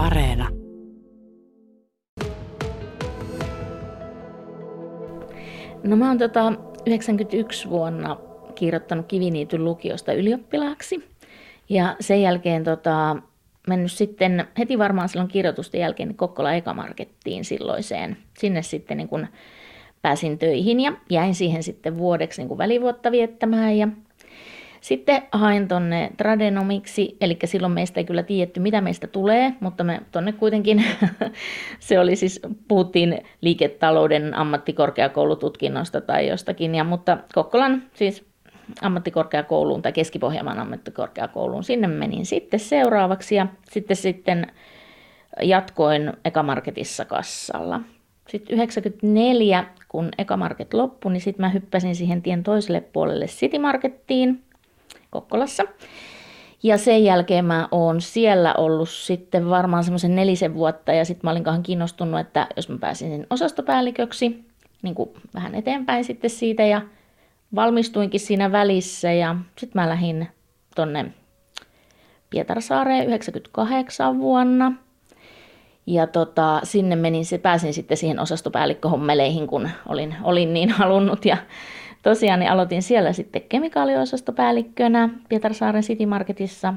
Areena. No mä oon tota 91 vuonna kirjoittanut Kiviniityn lukiosta ylioppilaaksi. Ja sen jälkeen tota, mennyt sitten heti varmaan silloin kirjoitusten jälkeen niin Kokkola Ekamarkettiin silloiseen. Sinne sitten niin kun pääsin töihin ja jäin siihen sitten vuodeksi niin kuin välivuotta viettämään. Ja sitten hain tonne Tradenomiksi, eli silloin meistä ei kyllä tiedetty, mitä meistä tulee, mutta me tonne kuitenkin, se oli siis, puhuttiin liiketalouden ammattikorkeakoulututkinnosta tai jostakin, ja, mutta Kokkolan siis ammattikorkeakouluun tai Keski-Pohjanmaan ammattikorkeakouluun, sinne menin sitten seuraavaksi ja sitten, sitten jatkoin Ekamarketissa kassalla. Sitten 94, kun Ekamarket loppui, niin sitten mä hyppäsin siihen tien toiselle puolelle City Markettiin, Kokkolassa. Ja sen jälkeen mä oon siellä ollut sitten varmaan semmoisen nelisen vuotta ja sitten mä olin kahden kiinnostunut, että jos mä pääsin osastopäälliköksi, niin kuin vähän eteenpäin sitten siitä ja valmistuinkin siinä välissä ja sitten mä lähdin tonne Pietarsaareen 98 vuonna. Ja tota, sinne menin, pääsin sitten siihen osastopäällikköhommeleihin, kun olin, olin niin halunnut. Ja tosiaan niin aloitin siellä sitten kemikaaliosatopäällikkönä Pietarsaaren City Marketissa.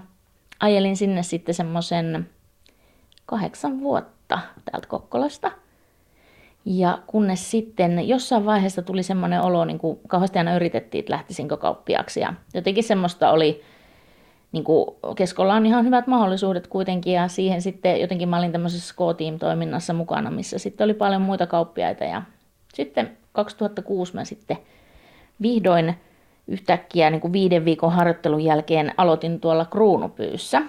Ajelin sinne sitten semmoisen kahdeksan vuotta täältä Kokkolasta. Ja kunnes sitten jossain vaiheessa tuli semmoinen olo, niin kuin kauheasti aina yritettiin, että lähtisinkö kauppiaksi. Ja jotenkin semmoista oli, niin kuin keskolla on ihan hyvät mahdollisuudet kuitenkin ja siihen sitten jotenkin mä olin tämmöisessä K-team-toiminnassa mukana, missä sitten oli paljon muita kauppiaita ja sitten 2006 mä sitten vihdoin yhtäkkiä niin kuin viiden viikon harjoittelun jälkeen aloitin tuolla kruunupyyssä.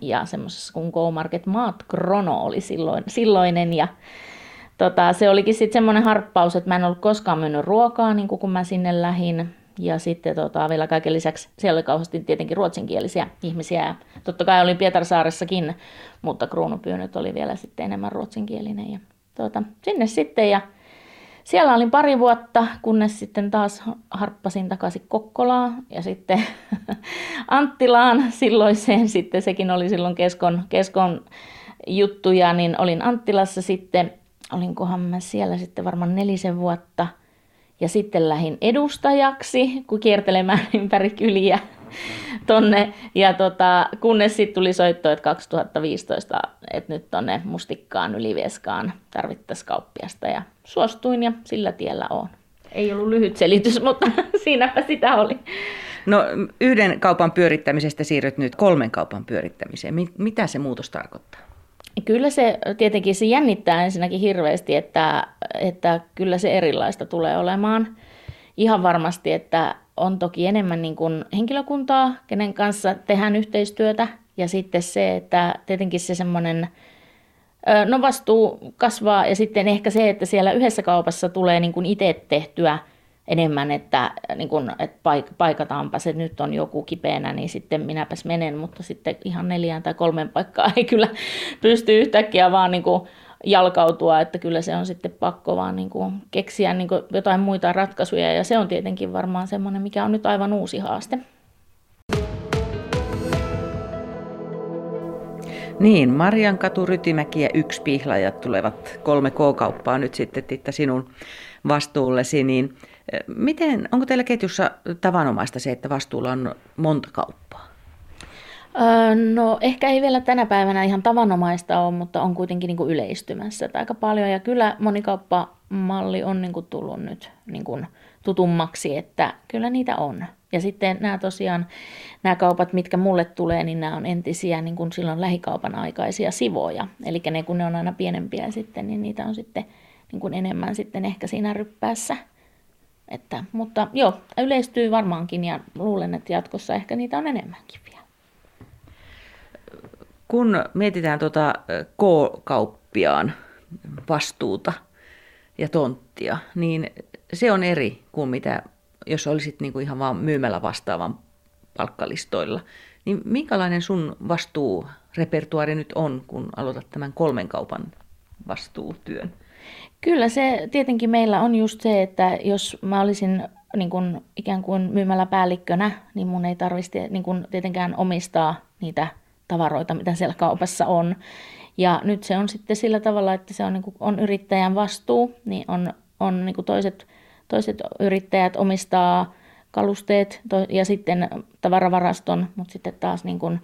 Ja semmoisessa kun Go-Market Maat Krono oli silloin, silloinen ja tota, se olikin sitten semmoinen harppaus, että mä en ollut koskaan myynyt ruokaa niin kuin kun mä sinne lähin. Ja sitten tota, vielä kaiken lisäksi siellä oli kauheasti tietenkin ruotsinkielisiä ihmisiä. Ja totta kai olin Pietarsaaressakin, mutta kruunupyy nyt oli vielä sitten enemmän ruotsinkielinen. Ja, tota, sinne sitten ja siellä olin pari vuotta, kunnes sitten taas harppasin takaisin Kokkolaan ja sitten Anttilaan silloiseen, sitten sekin oli silloin keskon, keskon juttuja, niin olin Anttilassa sitten, olinkohan mä siellä sitten varmaan nelisen vuotta. Ja sitten lähdin edustajaksi, kun kiertelemään ympäri kyliä tonne. Ja tota, kunnes sitten tuli soitto, että 2015, että nyt tonne Mustikkaan Ylivieskaan tarvittaisiin kauppiasta. Ja suostuin ja sillä tiellä on. Ei ollut lyhyt selitys, mutta siinäpä sitä oli. No yhden kaupan pyörittämisestä siirryt nyt kolmen kaupan pyörittämiseen. Mitä se muutos tarkoittaa? Kyllä se tietenkin se jännittää ensinnäkin hirveästi, että, että kyllä se erilaista tulee olemaan. Ihan varmasti, että on toki enemmän niin kuin henkilökuntaa, kenen kanssa tehdään yhteistyötä. Ja sitten se, että tietenkin se semmoinen, no vastuu kasvaa ja sitten ehkä se, että siellä yhdessä kaupassa tulee niin kuin itse tehtyä enemmän, että, niin kuin, että paik- paikataanpa se, nyt on joku kipeänä, niin sitten minäpäs menen, mutta sitten ihan neljään tai kolmen paikkaa ei kyllä pysty yhtäkkiä vaan niin kuin jalkautua, että kyllä se on sitten pakko vaan niin kuin keksiä niin kuin jotain muita ratkaisuja ja se on tietenkin varmaan semmoinen, mikä on nyt aivan uusi haaste. Niin, Marian katu, Rytimäki ja yksi pihlajat tulevat kolme K-kauppaa nyt sitten Titta sinun vastuullesi, niin eh, miten, onko teillä ketjussa tavanomaista se, että vastuulla on monta kauppaa? No ehkä ei vielä tänä päivänä ihan tavanomaista ole, mutta on kuitenkin niin kuin yleistymässä aika paljon. Ja kyllä monikauppamalli on niin kuin tullut nyt niin kuin tutummaksi, että kyllä niitä on. Ja sitten nämä tosiaan, nämä kaupat, mitkä mulle tulee, niin nämä on entisiä niin kuin silloin lähikaupan aikaisia sivoja. Eli ne kun ne on aina pienempiä sitten, niin niitä on sitten niin kuin enemmän sitten ehkä siinä ryppäässä. Että, mutta joo, yleistyy varmaankin ja luulen, että jatkossa ehkä niitä on enemmänkin vielä. Kun mietitään tuota K-kauppiaan vastuuta ja tonttia, niin se on eri kuin mitä, jos olisit niin kuin ihan vaan myymällä vastaavan palkkalistoilla. Niin minkälainen sun vastuurepertuaari nyt on, kun aloitat tämän kolmen kaupan vastuutyön? Kyllä se tietenkin meillä on just se, että jos mä olisin niin kuin ikään kuin myymällä päällikkönä, niin mun ei tarvitsisi niin kuin tietenkään omistaa niitä tavaroita, mitä siellä kaupassa on. Ja nyt se on sitten sillä tavalla, että se on, niin kuin, on yrittäjän vastuu, niin on, on niin kuin toiset, toiset yrittäjät omistaa kalusteet to, ja sitten tavaravaraston, mutta sitten taas niin kuin,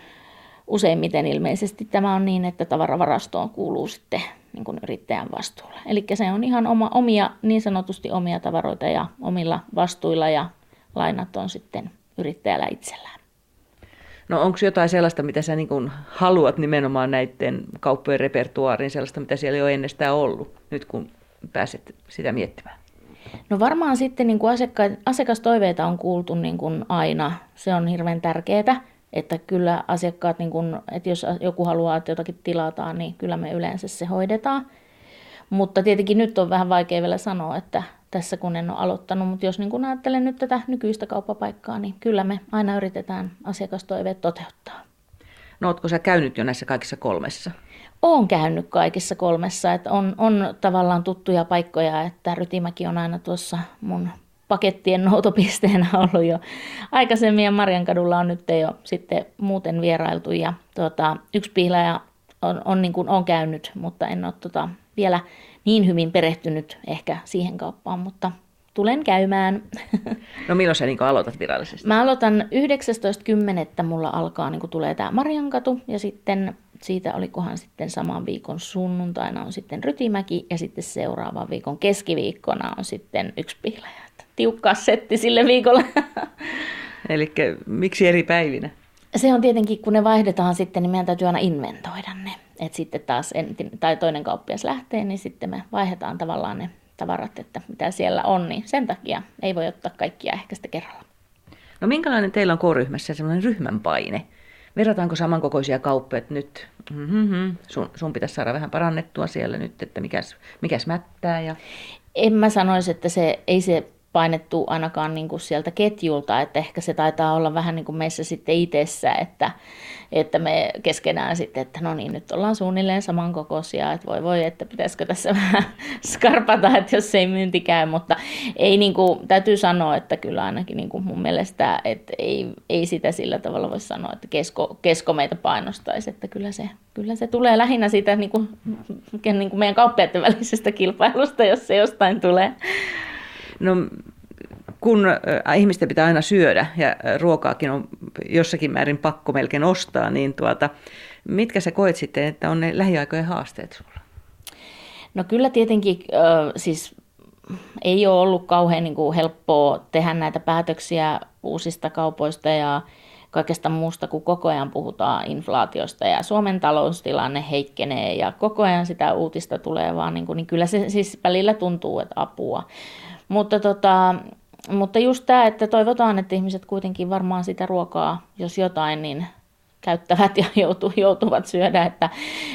useimmiten ilmeisesti tämä on niin, että tavaravarastoon kuuluu sitten niin kuin yrittäjän vastuulle. Eli se on ihan oma, omia, niin sanotusti omia tavaroita ja omilla vastuilla ja lainat on sitten yrittäjällä itsellään. No onko jotain sellaista, mitä sä niin haluat nimenomaan näiden kauppojen repertuaariin, sellaista, mitä siellä ei ole ennestään ollut, nyt kun pääset sitä miettimään? No varmaan sitten niin kuin asiakka- asiakastoiveita on kuultu niin kuin aina. Se on hirveän tärkeää, että kyllä asiakkaat, niin kuin, että jos joku haluaa, että jotakin tilataan, niin kyllä me yleensä se hoidetaan. Mutta tietenkin nyt on vähän vaikea vielä sanoa, että tässä kun en ole aloittanut, mutta jos niin kun ajattelen nyt tätä nykyistä kauppapaikkaa, niin kyllä me aina yritetään asiakastoiveet toteuttaa. No ootko sä käynyt jo näissä kaikissa kolmessa? Olen käynyt kaikissa kolmessa, että on, on tavallaan tuttuja paikkoja, että Rytimäki on aina tuossa mun pakettien noutopisteenä ollut jo aikaisemmin ja Marjankadulla on nyt jo sitten muuten vierailtu ja tuota, yksi pihlaja on, on, niin kuin, on käynyt, mutta en ole tuota, vielä niin hyvin perehtynyt ehkä siihen kauppaan, mutta tulen käymään. No milloin sä niin aloitat virallisesti? Mä aloitan 19.10. mulla alkaa, niin tulee tämä Marjankatu ja sitten siitä olikohan sitten saman viikon sunnuntaina on sitten Rytimäki ja sitten seuraavan viikon keskiviikkona on sitten yksi pihlaja. Tiukkaa setti sille viikolle. Eli miksi eri päivinä? Se on tietenkin, kun ne vaihdetaan sitten, niin meidän täytyy aina inventoida ne. Että sitten taas entin, tai toinen kauppias lähtee, niin sitten me vaihdetaan tavallaan ne tavarat, että mitä siellä on, niin sen takia ei voi ottaa kaikkia ehkä sitä kerralla. No minkälainen teillä on K-ryhmässä sellainen ryhmän paine? Verrataanko samankokoisia kauppoja, että nyt mm-hmm, sun, sun pitäisi saada vähän parannettua siellä nyt, että mikäs, mikäs mättää? Ja... En mä sanoisi, että se, ei se painettu ainakaan niin kuin sieltä ketjulta, että ehkä se taitaa olla vähän niin kuin meissä sitten itsessä, että, että me keskenään sitten, että no niin, nyt ollaan suunnilleen samankokoisia, että voi voi, että pitäisikö tässä vähän skarpata, että jos ei myynti käy, mutta ei niin kuin, täytyy sanoa, että kyllä ainakin niin kuin mun mielestä, että ei, ei sitä sillä tavalla voi sanoa, että kesko, kesko meitä painostaisi, että kyllä se, kyllä se tulee lähinnä siitä niin kuin, niin kuin meidän kauppiaiden välisestä kilpailusta, jos se jostain tulee. No kun ihmisten pitää aina syödä ja ruokaakin on jossakin määrin pakko melkein ostaa, niin tuota, mitkä sä koet sitten, että on ne lähiaikojen haasteet sulla? No kyllä tietenkin siis ei ole ollut kauhean niin kuin helppoa tehdä näitä päätöksiä uusista kaupoista ja kaikesta muusta, kun koko ajan puhutaan inflaatiosta ja Suomen taloustilanne heikkenee ja koko ajan sitä uutista tulee vaan, niin, kuin, niin kyllä se siis välillä tuntuu, että apua. Mutta, tota, mutta just tämä, että toivotaan, että ihmiset kuitenkin varmaan sitä ruokaa, jos jotain, niin käyttävät ja joutu, joutuvat syödä, että,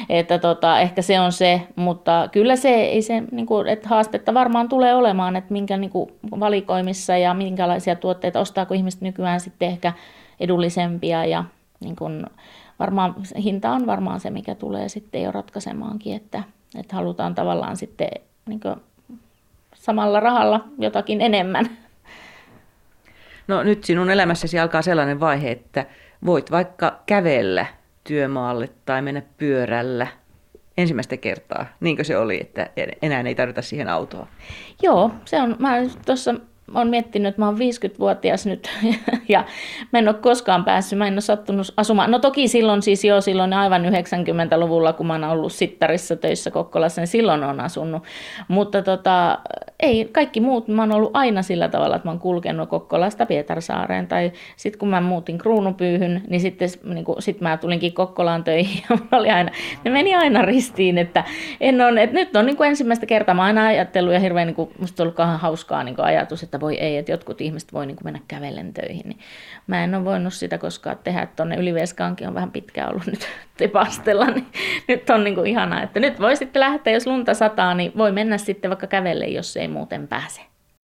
että tota, ehkä se on se, mutta kyllä se, ei se niin kuin, että haastetta varmaan tulee olemaan, että minkä niin kuin, valikoimissa ja minkälaisia tuotteita ostaako ihmiset nykyään sitten ehkä edullisempia ja niin kuin, varmaan hinta on varmaan se, mikä tulee sitten jo ratkaisemaankin, että, että halutaan tavallaan sitten niin kuin, samalla rahalla jotakin enemmän. No nyt sinun elämässäsi alkaa sellainen vaihe, että voit vaikka kävellä työmaalle tai mennä pyörällä ensimmäistä kertaa, niinkö se oli, että enää ei tarvita siihen autoa? Joo, se on, mä tuossa olen miettinyt, että mä oon 50-vuotias nyt ja mä en ole koskaan päässyt, mä en ole sattunut asumaan. No toki silloin siis jo silloin aivan 90-luvulla, kun mä oon ollut sittarissa töissä Kokkolassa, niin silloin on asunut. Mutta tota, ei, kaikki muut, mä oon ollut aina sillä tavalla, että mä oon kulkenut Kokkolasta Pietarsaareen. Tai sitten kun mä muutin Kruunupyyhyn, niin sitten niin kun, sit mä tulinkin Kokkolaan töihin ja oli aina, ne meni aina ristiin, että, en on, että nyt on niin kuin ensimmäistä kertaa, mä oon aina ajatellut ja hirveän, niin kuin, musta on ollut hauskaa niin kuin ajatus, että voi ei, että jotkut ihmiset voi niin kuin mennä kävellen töihin. Niin mä en ole voinut sitä koskaan tehdä, että tuonne Yliveskaankin on vähän pitkään ollut nyt tepastella, niin nyt on niin kuin ihanaa, että nyt voi sitten lähteä, jos lunta sataa, niin voi mennä sitten vaikka kävelle, jos ei muuten pääse.